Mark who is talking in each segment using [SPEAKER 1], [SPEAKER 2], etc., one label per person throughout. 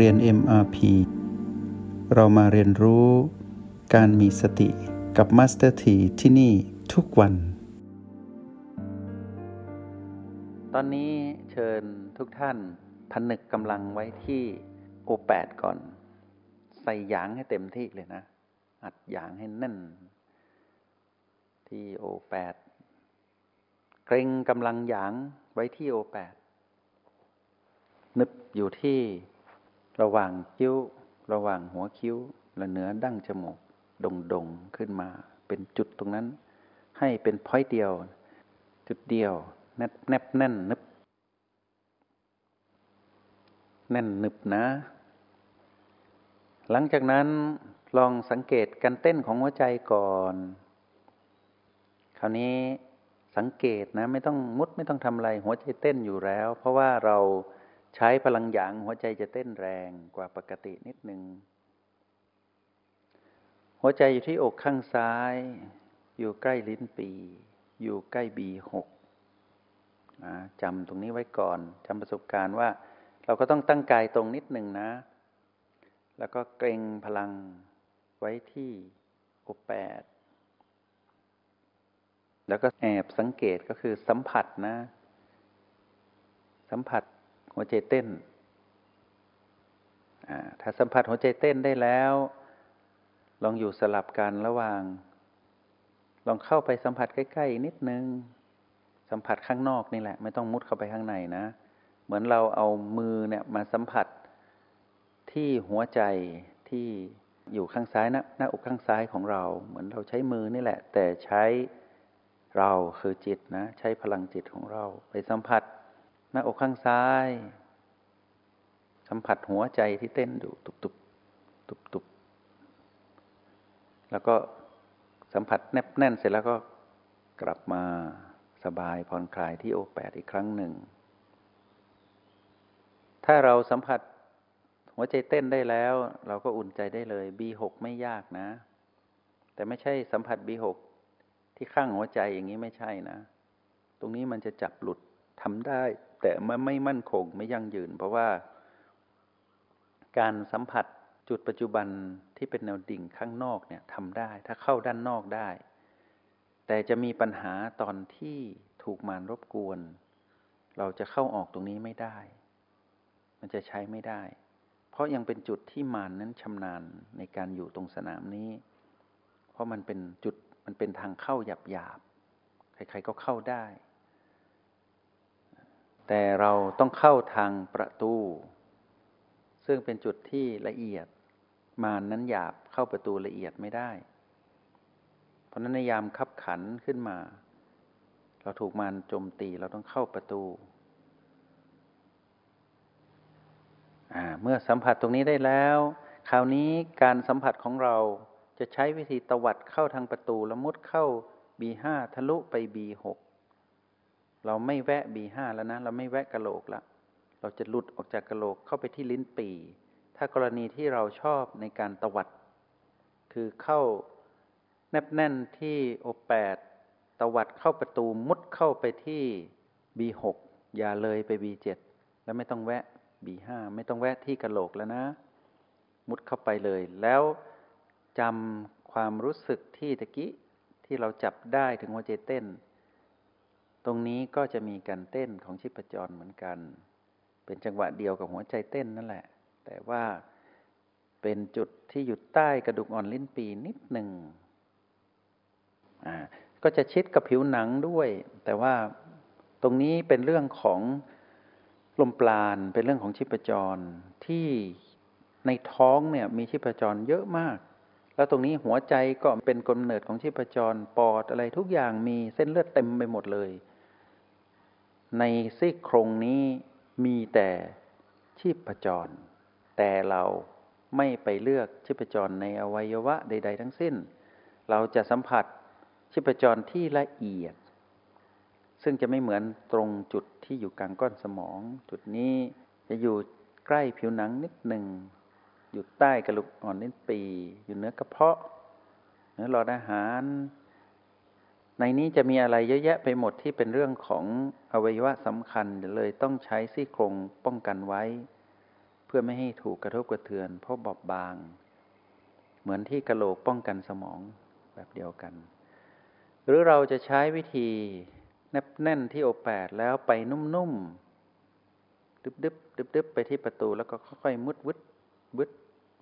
[SPEAKER 1] เรียน MRP เรามาเรียนรู้การมีสติกับ Master T ที่ที่นี่ทุกวัน ตอนนี้เชิญทุกท่านผนึกกำลังไว้ที่โอแปดก่อน ใส่ยางให้เต็มที่เลยนะ อัดยางให้แน่น ที่โอแปดเกรงกำลังยางไว้ที่โอแปดนึบอยู่ที่ ระหว่างคิ้ว ระหว่างหัวคิ้ว และเหนือดั้งจมูกดงดงขึ้นมา เป็นจุดตรงนั้น ให้เป็นพอยเดียว จุดเดียว แนบแนบแน่นนึบ แน่นนึบนะ หลังจากนั้นลองสังเกตการเต้นของหัวใจก่อน คราวนี้สังเกตนะ ไม่ต้องมุดไม่ต้องทำอะไร หัวใจเต้นอยู่แล้ว เพราะว่าเรา ใช้พลังหยางหัวใจจะเต้นแรงกว่าปกตินิดหนึ่ง หัวใจอยู่ที่อกข้างซ้าย อยู่ใกล้ลิ้นปี อยู่ใกล้บีหกจำตรงนี้ไว้ก่อนจำประสบการณ์ว่า เราก็ต้องตั้งกายตรงนิดหนึ่งนะ แล้วก็เกรงพลังไว้ที่อกแปดแล้วก็แอบสังเกตก็คือสัมผัสนะ สัมผัส หัวใจเต้น ถ้าสัมผัสหัวใจเต้นได้แล้ว ลองอยู่สลับกันระหว่าง ลองเข้าไปสัมผัสใกล้ๆนิดนึง สัมผัสข้างนอกนี่แหละ ไม่ต้องมุดเข้าไปข้างในนะ เหมือนเราเอามือเนี่ยมาสัมผัสที่หัวใจที่อยู่ข้างซ้ายนะหน้าอกข้างซ้ายของเรา เหมือนเราใช้มือนี่แหละ แต่ใช้เราคือจิตนะ ใช้พลังจิตของเรา ไปสัมผัส หน้าอกข้างซ้าย สัมผัสหัวใจที่เต้นอยู่ตุบตุบตุบตุบแล้วก็สัมผัสแนบแน่นเสร็จแล้วก็กลับมาสบายผ่อนคลายที่โอแปดอีกครั้งหนึ่ง ถ้าเราสัมผัสหัวใจเต้นได้แล้ว เราก็อุ่นใจได้เลย B6 ไม่ยากนะ แต่ไม่ใช่สัมผัส B6 ที่ข้างหัวใจอย่างนี้ไม่ใช่นะ ตรงนี้มันจะจับหลุด ทำได้แต่มันไม่มั่นคงไม่ยั่งยืน เพราะว่าการสัมผัสจุดปัจจุบันที่เป็นแนวดิ่งข้างนอกเนี่ยทำได้ ถ้าเข้าด้านนอกได้ แต่จะมีปัญหาตอนที่ถูกมารรบกวน เราจะเข้าออกตรงนี้ไม่ได้ มันจะใช้ไม่ได้ เพราะยังเป็นจุดที่มารนนั้นชำนาญในการอยู่ตรงสนามนี้ เพราะมันเป็นจุดมันเป็นทางเข้าหยาบหยาบใครๆก็เข้าได้ แต่เราต้องเข้าทางประตู ซึ่งเป็นจุดที่ละเอียด มานนั้นหยาบเข้าประตูละเอียดไม่ได้ เพราะนั้นในยามขับขันขึ้นมา เราถูกมารโจมตีเราต้องเข้าประตูเมื่อสัมผัสตรงนี้ได้แล้ว คราวนี้การสัมผัสของเราจะใช้วิธีตวัดเข้าทางประตูแล้วมุดเข้า B5 ทะลุไป B6 เราไม่แวะบีห้าแล้วนะ เราไม่แวะกะโหลกละเราจะหลุดออกจากกะโหลกเข้าไปที่ลิ้นปี ถ้ากรณีที่เราชอบในการตวัด คือเข้าแนบแน่นที่โอแปดตวัดเข้าประตูมุดเข้าไปที่บีหกอย่าเลยไปบีเจ็ดแล้วไม่ต้องแวะบีห้าไม่ต้องแวะที่กะโหลกแล้วนะ มุดเข้าไปเลย แล้วจำความรู้สึกที่ตะกี้ที่เราจับได้ถึงหัวใจเต้น ตรงนี้ก็จะมีการเต้นของชีพจรเหมือนกัน เป็นจังหวะเดียวกับหัวใจเต้นนั่นแหละ แต่ว่าเป็นจุดที่อยู่ใต้กระดูกอ่อนลิ้นปีนิดหนึ่งอ่าก็จะชิดกับผิวหนังด้วย แต่ว่าตรงนี้เป็นเรื่องของลมปราณเป็นเรื่องของชีพจรที่ในท้องเนี่ยมีชีพจรเยอะมาก แล้วตรงนี้หัวใจก็เป็นกำเนิดของชีพจรปอดอะไรทุกอย่างมีเส้นเลือดเต็มไปหมดเลย ในซี่โครงนี้มีแต่ชีพจร แต่เราไม่ไปเลือกชีพจรในอวัยวะใด ๆ ทั้งสิ้น เราจะสัมผัสชีพจรที่ละเอียด ซึ่งจะไม่เหมือนตรงจุดที่อยู่กลางก้อนสมอง จุดนี้จะอยู่ใกล้ผิวหนังนิดหนึ่ง อยู่ใต้กระดูกอ่อนนิ้นปี อยู่เนื้อกระเพาะ เนื้อหลอดอาหาร ในนี้จะมีอะไรเยอะแยะไปหมดที่เป็นเรื่องของอวัยวะสำคัญเลยต้องใช้ซี่โครงป้องกันไว้ เพื่อไม่ให้ถูกกระทบกระเทือน เพราะบอบบาง เหมือนที่กระโหลกป้องกันสมองแบบเดียวกัน หรือเราจะใช้วิธีแนบแน่นที่โอแปดแล้วไปนุ่มๆดึบดึบดึบดึบไปที่ประตูแล้วก็ค่อยๆมุดวึดวึด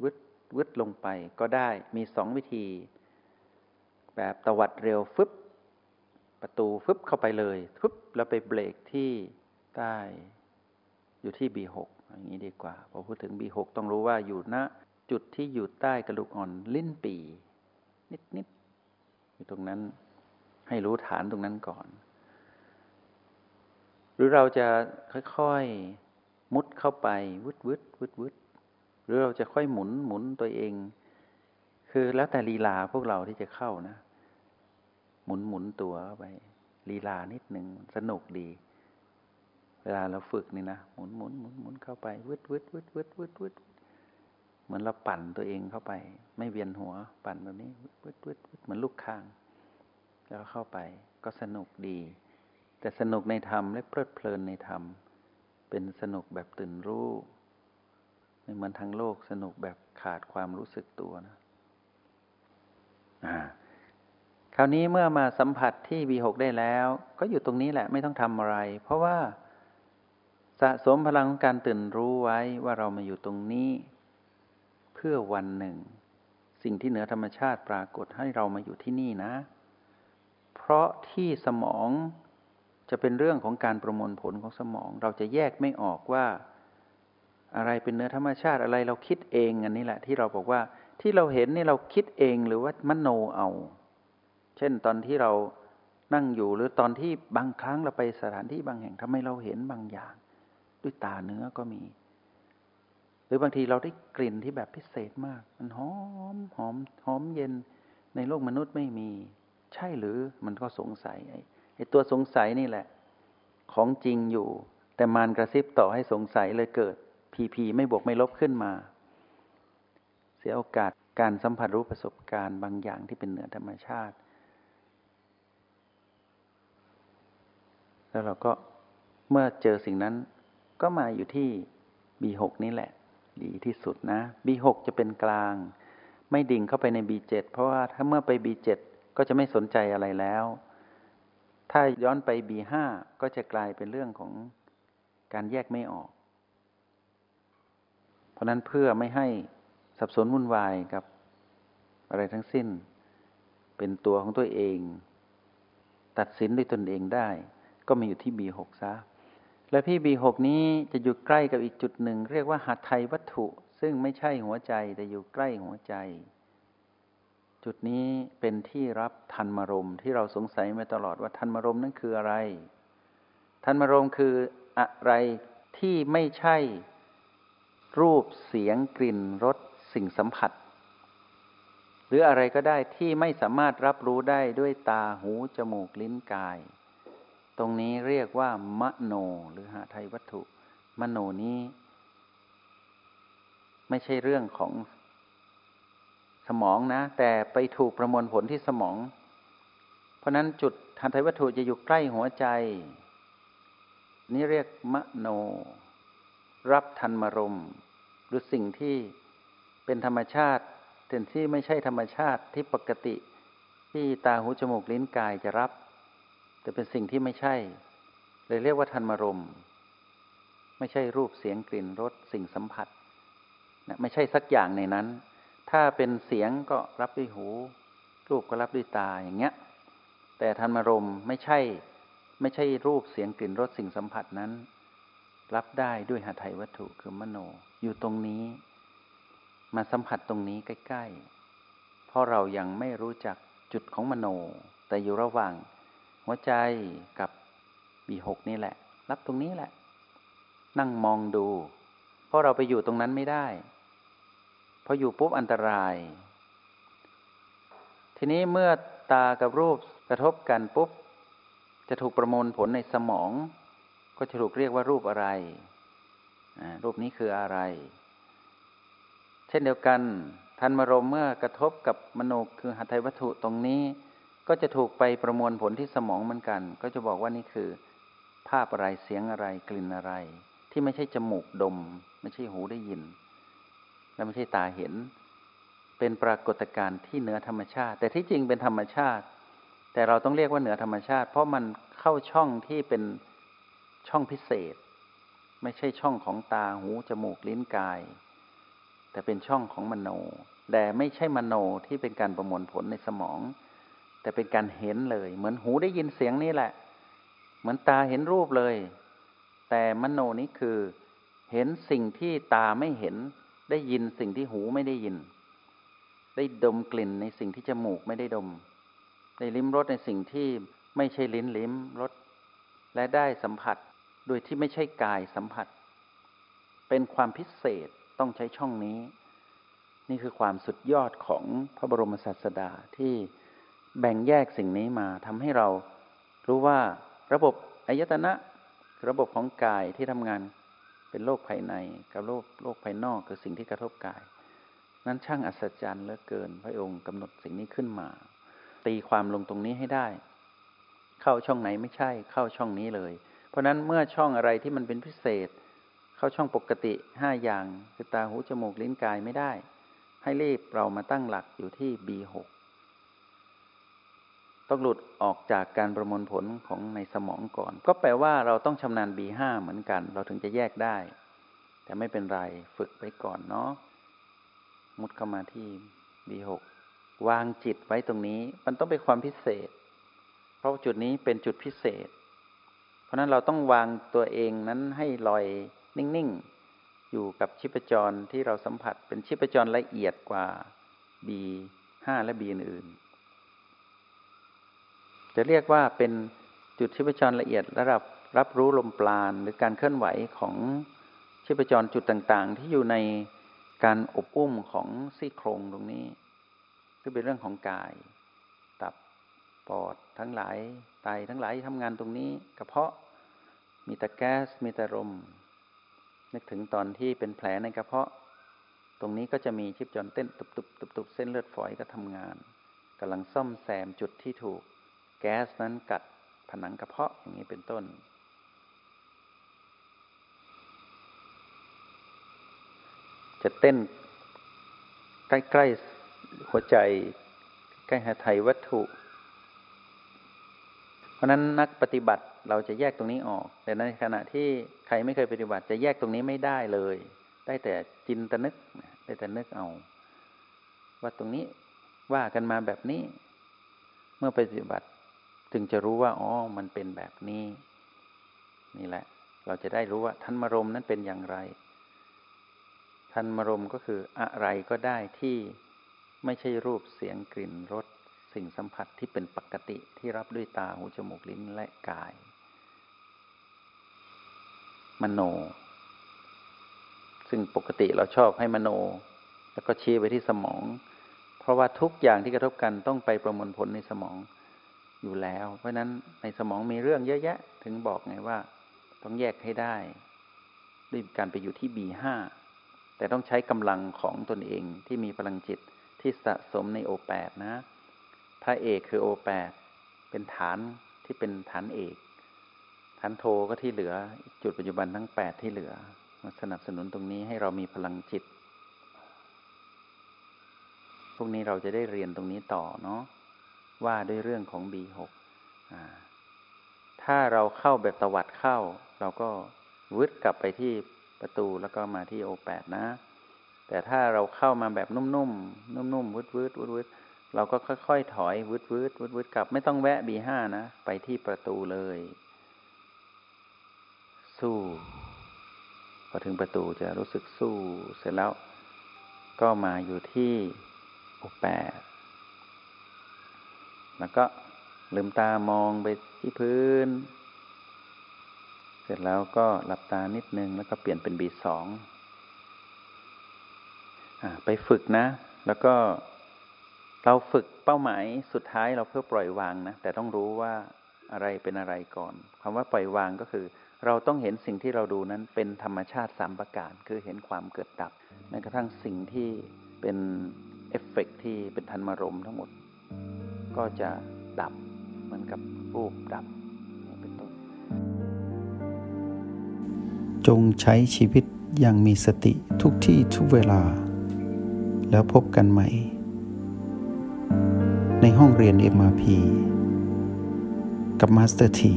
[SPEAKER 1] วึดวึดลงไปก็ได้มีสองวิธี แบบตวัดเร็วฟึบ ประตูฟึบเข้าไปเลยฟึบแล้วไปเบรกที่ใต้อยู่ที่ B6 อย่างนี้ดีกว่าพอพูดถึง B6 ต้องรู้ว่าอยู่ณจุดที่อยู่ใต้กระดูกอ่อนลิ้นปี นิดๆอยู่ตรงนั้นให้รู้ฐานตรงนั้นก่อน หรือเราจะค่อยๆมุดเข้าไปวึดวึดวึดวึดหรือเราจะค่อยหมุนหมุนตัวเอง คือแล้วแต่ลีลาพวกเราที่จะเข้านะ หมุนหมุนตัวเข้าไปลีลานิดหนึ่งสนุกดี เวลาเราฝึกนี่นะหมุนหมุนหมุนหมุนเข้าไปวึดวึดวึดวึดวึดวึดเหมือนเราปั่นตัวเองเข้าไป ไม่เวียนหัวปั่นแบบนี้วึดวึดวึดเหมือนลูกค้าง แล้วเข้าไปก็สนุกดี แต่สนุกในธรรมและเพลิดเพลินในธรรม เป็นสนุกแบบตื่นรู้ไม่เหมือนทางโลกสนุกแบบขาดความรู้สึกตัวนะอ่า คราวนี้เมื่อมาสัมผัสที่ B6 ได้แล้ว ก็อยู่ตรงนี้แหละไม่ต้องทำอะไร เพราะว่าสะสมพลังของการตื่นรู้ไว้ว่าเรามาอยู่ตรงนี้ เพื่อวันหนึ่ง สิ่งที่เหนือธรรมชาติปรากฏให้เรามาอยู่ที่นี่นะ เพราะที่สมองจะเป็นเรื่องของการประมวลผลของสมอง เราจะแยกไม่ออกว่า อะไรเป็นเนื้อธรรมชาติอะไรเราคิดเองอันนี้แหละ ที่เราบอกว่าที่เราเห็นนี่เราคิดเองหรือว่ามโนเอา เช่นตอนที่เรานั่งอยู่หรือตอนที่บางครั้งเราไปสถานที่บางแห่งทำไมเราเห็นบางอย่าง ด้วยตาเนื้อก็มี หรือบางทีเราได้กลิ่นที่แบบพิเศษมาก มันหอมหอมหอมเย็นในโลกมนุษย์ไม่มี ใช่หรือมันก็สงสัยไอ้ตัวสงสัยนี่แหละ ของจริงอยู่ แต่มารกระซิบต่อให้สงสัยเลยเกิดพีพีไม่บวกไม่ลบขึ้นมา เสียโอกาสการสัมผัสรู้ประสบการณ์บางอย่างที่เป็นเหนือธรรมชาติ แล้วเราก็เมื่อเจอสิ่งนั้นก็มาอยู่ที่ B6 นี่แหละ ดีที่สุดนะ B6 จะเป็นกลาง ไม่ดิ่งเข้าไปใน B7 เพราะว่าถ้าเมื่อไป B7 ก็จะไม่สนใจอะไรแล้ว ถ้าย้อนไป B5 ก็จะกลายเป็นเรื่องของการแยกไม่ออก เพราะนั้นเพื่อไม่ให้สับสนวุ่นวายกับอะไรทั้งสิ้น เป็นตัวของตัวเอง ตัดสินด้วยตนเองได้ ก็มาอยู่ที่ B6 ซะและพี่ B6 นี้จะอยู่ใกล้กับอีกจุดหนึ่ง เรียกว่าหัตไทยวัตถุ ซึ่งไม่ใช่หัวใจแต่อยู่ใกล้หัวใจ จุดนี้เป็นที่รับทันมารมที่เราสงสัยมาตลอดว่าทันมารมนั้นคืออะไร ทันมารมคืออะไรที่ไม่ใช่ รูปเสียงกลิ่นรสสิ่งสัมผัส หรืออะไรก็ได้ที่ไม่สามารถรับรู้ได้ด้วยตาหูจมูกลิ้นกาย ตรงนี้เรียกว่ามโนหรือหาไทยวัตถุ มโนนี้ ไม่ใช่เรื่องของสมองนะ แต่ไปถูกประมวลผลที่สมอง เพราะนั้นจุดหาไทยวัตถุจะอยู่ใกล้หัวใจ นี่เรียกมโน รับทันมรมหรือสิ่งที่เป็นธรรมชาติแต่ที่ไม่ใช่ธรรมชาติที่ปกติที่ตาหูจมูกลิ้นกายจะรับ แต่เป็นสิ่งที่ไม่ใช่ เลยเรียกว่าทันมารมไม่ใช่รูปเสียงกลิ่นรสสิ่งสัมผัสนะไม่ใช่สักอย่างในนั้น ถ้าเป็นเสียงก็รับด้วยหู รูปก็รับด้วยตาอย่างเงี้ย แต่ทันมารมไม่ใช่ ไม่ใช่รูปเสียงกลิ่นรสสิ่งสัมผัสนั้น รับได้ด้วยหาไทยวัตถุคือมโน อยู่ตรงนี้ มาสัมผัสตรงนี้ใกล้ๆ เพราะเรายังไม่รู้จักจุดของมโน แต่อยู่ระหว่าง หัวใจกับบีหกนี่แหละ รับตรงนี้แหละ นั่งมองดู เพราะเราไปอยู่ตรงนั้นไม่ได้พออยู่ปุ๊บอันตราย ทีนี้เมื่อตากับรูปกระทบกันปุ๊บ จะถูกประมวลผลในสมอง ก็จะถูกเรียกว่ารูปอะไร รูปนี้คืออะไร เช่นเดียวกันทันมารมเมื่อกระทบกับมโนคือหัตถวัตถุตรงนี้ ก็จะถูกไปประมวลผลที่สมองเหมือนกัน ก็จะบอกว่านี่คือ ภาพอะไรเสียงอะไรกลิ่นอะไร ที่ไม่ใช่จมูกดม ไม่ใช่หูได้ยิน และไม่ใช่ตาเห็น เป็นปรากฏการณ์ที่เหนือธรรมชาติ แต่ที่จริงเป็นธรรมชาติ แต่เราต้องเรียกว่าเหนือธรรมชาติ เพราะมันเข้าช่องที่เป็นช่องพิเศษ ไม่ใช่ช่องของตาหูจมูกลิ้นกาย แต่เป็นช่องของมโนแต่ไม่ใช่มโนที่เป็นการประมวลผลในสมอง แต่เป็นการเห็นเลย เหมือนหูได้ยินเสียงนี่แหละ เหมือนตาเห็นรูปเลย แต่มโนนี้คือเห็นสิ่งที่ตาไม่เห็น ได้ยินสิ่งที่หูไม่ได้ยิน ได้ดมกลิ่นในสิ่งที่จมูกไม่ได้ดม ได้ลิ้มรสในสิ่งที่ไม่ใช่ลิ้นลิ้มรสและได้สัมผัสโดยที่ไม่ใช่กายสัมผัส เป็นความพิเศษต้องใช้ช่องนี้ นี่คือความสุดยอดของพระบรมศาสดาที่ แบ่งแยกสิ่งนี้มาทำให้เรารู้ว่าระบบอายตนะระบบของกายที่ทำงานเป็นโลกภายในกับโลกโลกภายนอกคือสิ่งที่กระทบกาย นั้นช่างอัศจรรย์เหลือเกิน พระองค์กำหนดสิ่งนี้ขึ้นมา ตีความลงตรงนี้ให้ได้ เข้าช่องไหนไม่ใช่เข้าช่องนี้เลย เพราะนั้นเมื่อช่องอะไรที่มันเป็นพิเศษ เข้าช่องปกติห้าอย่างคือตาหูจมูกลิ้นกายไม่ได้ ให้รีบเรามาตั้งหลักอยู่ที่ B6 ต้องหลุดออกจากการประมวลผลของในสมองก่อน ก็แปลว่าเราต้องชำนาญ B5 เหมือนกัน เราถึงจะแยกได้ แต่ไม่เป็นไรฝึกไว้ก่อนเนาะมุดเข้ามาที่ B6 วางจิตไว้ตรงนี้ มันต้องเป็นความพิเศษ เพราะจุดนี้เป็นจุดพิเศษ เพราะนั้นเราต้องวางตัวเองนั้นให้ลอยนิ่งๆ อยู่กับชิปจรที่เราสัมผัสเป็นชิปจรละเอียดกว่า B5 และ B อื่น จะเรียกว่าเป็นจุดชีพจรละเอียดระดับรับรู้ลมปราณหรือการเคลื่อนไหวของชีพจรจุดต่างๆ ที่อยู่ในการอบอุ้มของซี่โครงตรงนี้ซึ่งเป็นเรื่องของกาย ตับปอดทั้งหลายไตทั้งหลายทำงานตรงนี้ กระเพาะมีแต่แก๊สมีแต่ลมนึกถึงตอนที่เป็นแผลในกระเพาะ ตรงนี้ก็จะมีชีพจรเต้นตุบๆๆเส้นเลือดฝอยก็ทำงานกำลังซ่อมแซมจุดที่ถูก แก๊สนั้นกัดผนังกระเพาะอย่างนี้เป็นต้น จะเต้นใกล้ๆหัวใจ ใกล้หาไทยวัตถุ เพราะนั้นนักปฏิบัติเราจะแยกตรงนี้ออก แต่ในขณะที่ใครไม่เคยปฏิบัติ จะแยกตรงนี้ไม่ได้เลย ได้แต่จินตนึก ได้แต่นึกเอา ว่าตรงนี้ว่ากันมาแบบนี้ เมื่อปฏิบัติ จึงจะรู้ว่าอ๋อมันเป็นแบบนี้ นี่แหละ เราจะได้รู้ว่าทันมรมนั้นเป็นอย่างไรทันมรมก็คืออะไรก็ได้ที่ไม่ใช่รูปเสียงกลิ่นรสสิ่งสัมผัสที่เป็นปกติที่รับด้วยตาหูจมูกลิ้นและกาย มโน ซึ่งปกติเราชอบให้มโน แล้วก็ชี้ไปที่สมอง เพราะว่าทุกอย่างที่กระทบกันต้องไปประมวลผลในสมอง อยู่แล้ว เพราะนั้นในสมองมีเรื่องเยอะแยะ ถึงบอกไงว่า ต้องแยกให้ได้ด้วยการไปอยู่ที่ B5 แต่ต้องใช้กำลังของตนเองที่มีพลังจิตที่สะสมใน O8 นะ พระเอกคือ O8 เป็นฐานที่เป็นฐานเอก ฐานโทก็ที่เหลือ จุดปัจจุบันทั้ง8ที่เหลือ มาสนับสนุนตรงนี้ให้เรามีพลังจิต พวกนี้เราจะได้เรียนตรงนี้ต่อเนาะ ว่าด้วยเรื่องของ B6 ถ้าเราเข้าแบบตวัดเข้า เราก็วืดกลับไปที่ประตูแล้วก็มาที่ O8 นะ แต่ถ้าเราเข้ามาแบบนุ่มๆ นุ่มๆวืดวืดวืดวืดเราก็ค่อยๆ ถอยวืดวืดวืดวืดกลับ ไม่ต้องแวะ B5 นะ ไปที่ประตูเลย สู้ พอถึงประตูจะรู้สึกสู้เสร็จแล้ว ก็มาอยู่ที่ O8 แแล้วก็ลืมตามองไปที่พื้น เสร็จแล้วก็หลับตานิดนึง แล้วก็เปลี่ยนเป็นบีสองไปฝึกนะ แล้วก็เราฝึกเป้าหมายสุดท้ายเราเพื่อปล่อยวางนะ แต่ต้องรู้ว่าอะไรเป็นอะไรก่อนคำว่าปล่อยวางก็คือ เราต้องเห็นสิ่งที่เราดูนั้นเป็นธรรมชาติสามประการ คือเห็นความเกิดดับแม้กระทั่งสิ่งที่เป็นเอฟเฟกที่เป็นทันมารมทั้งหมด ก็จะดับเหมือนกับรูปดับเป็นต้นจงใช้ชีวิตอย่างมีสติทุกที่ทุกเวลา แล้วพบกันใหม่ ในห้องเรียน MRP กับมาสเตอร์ที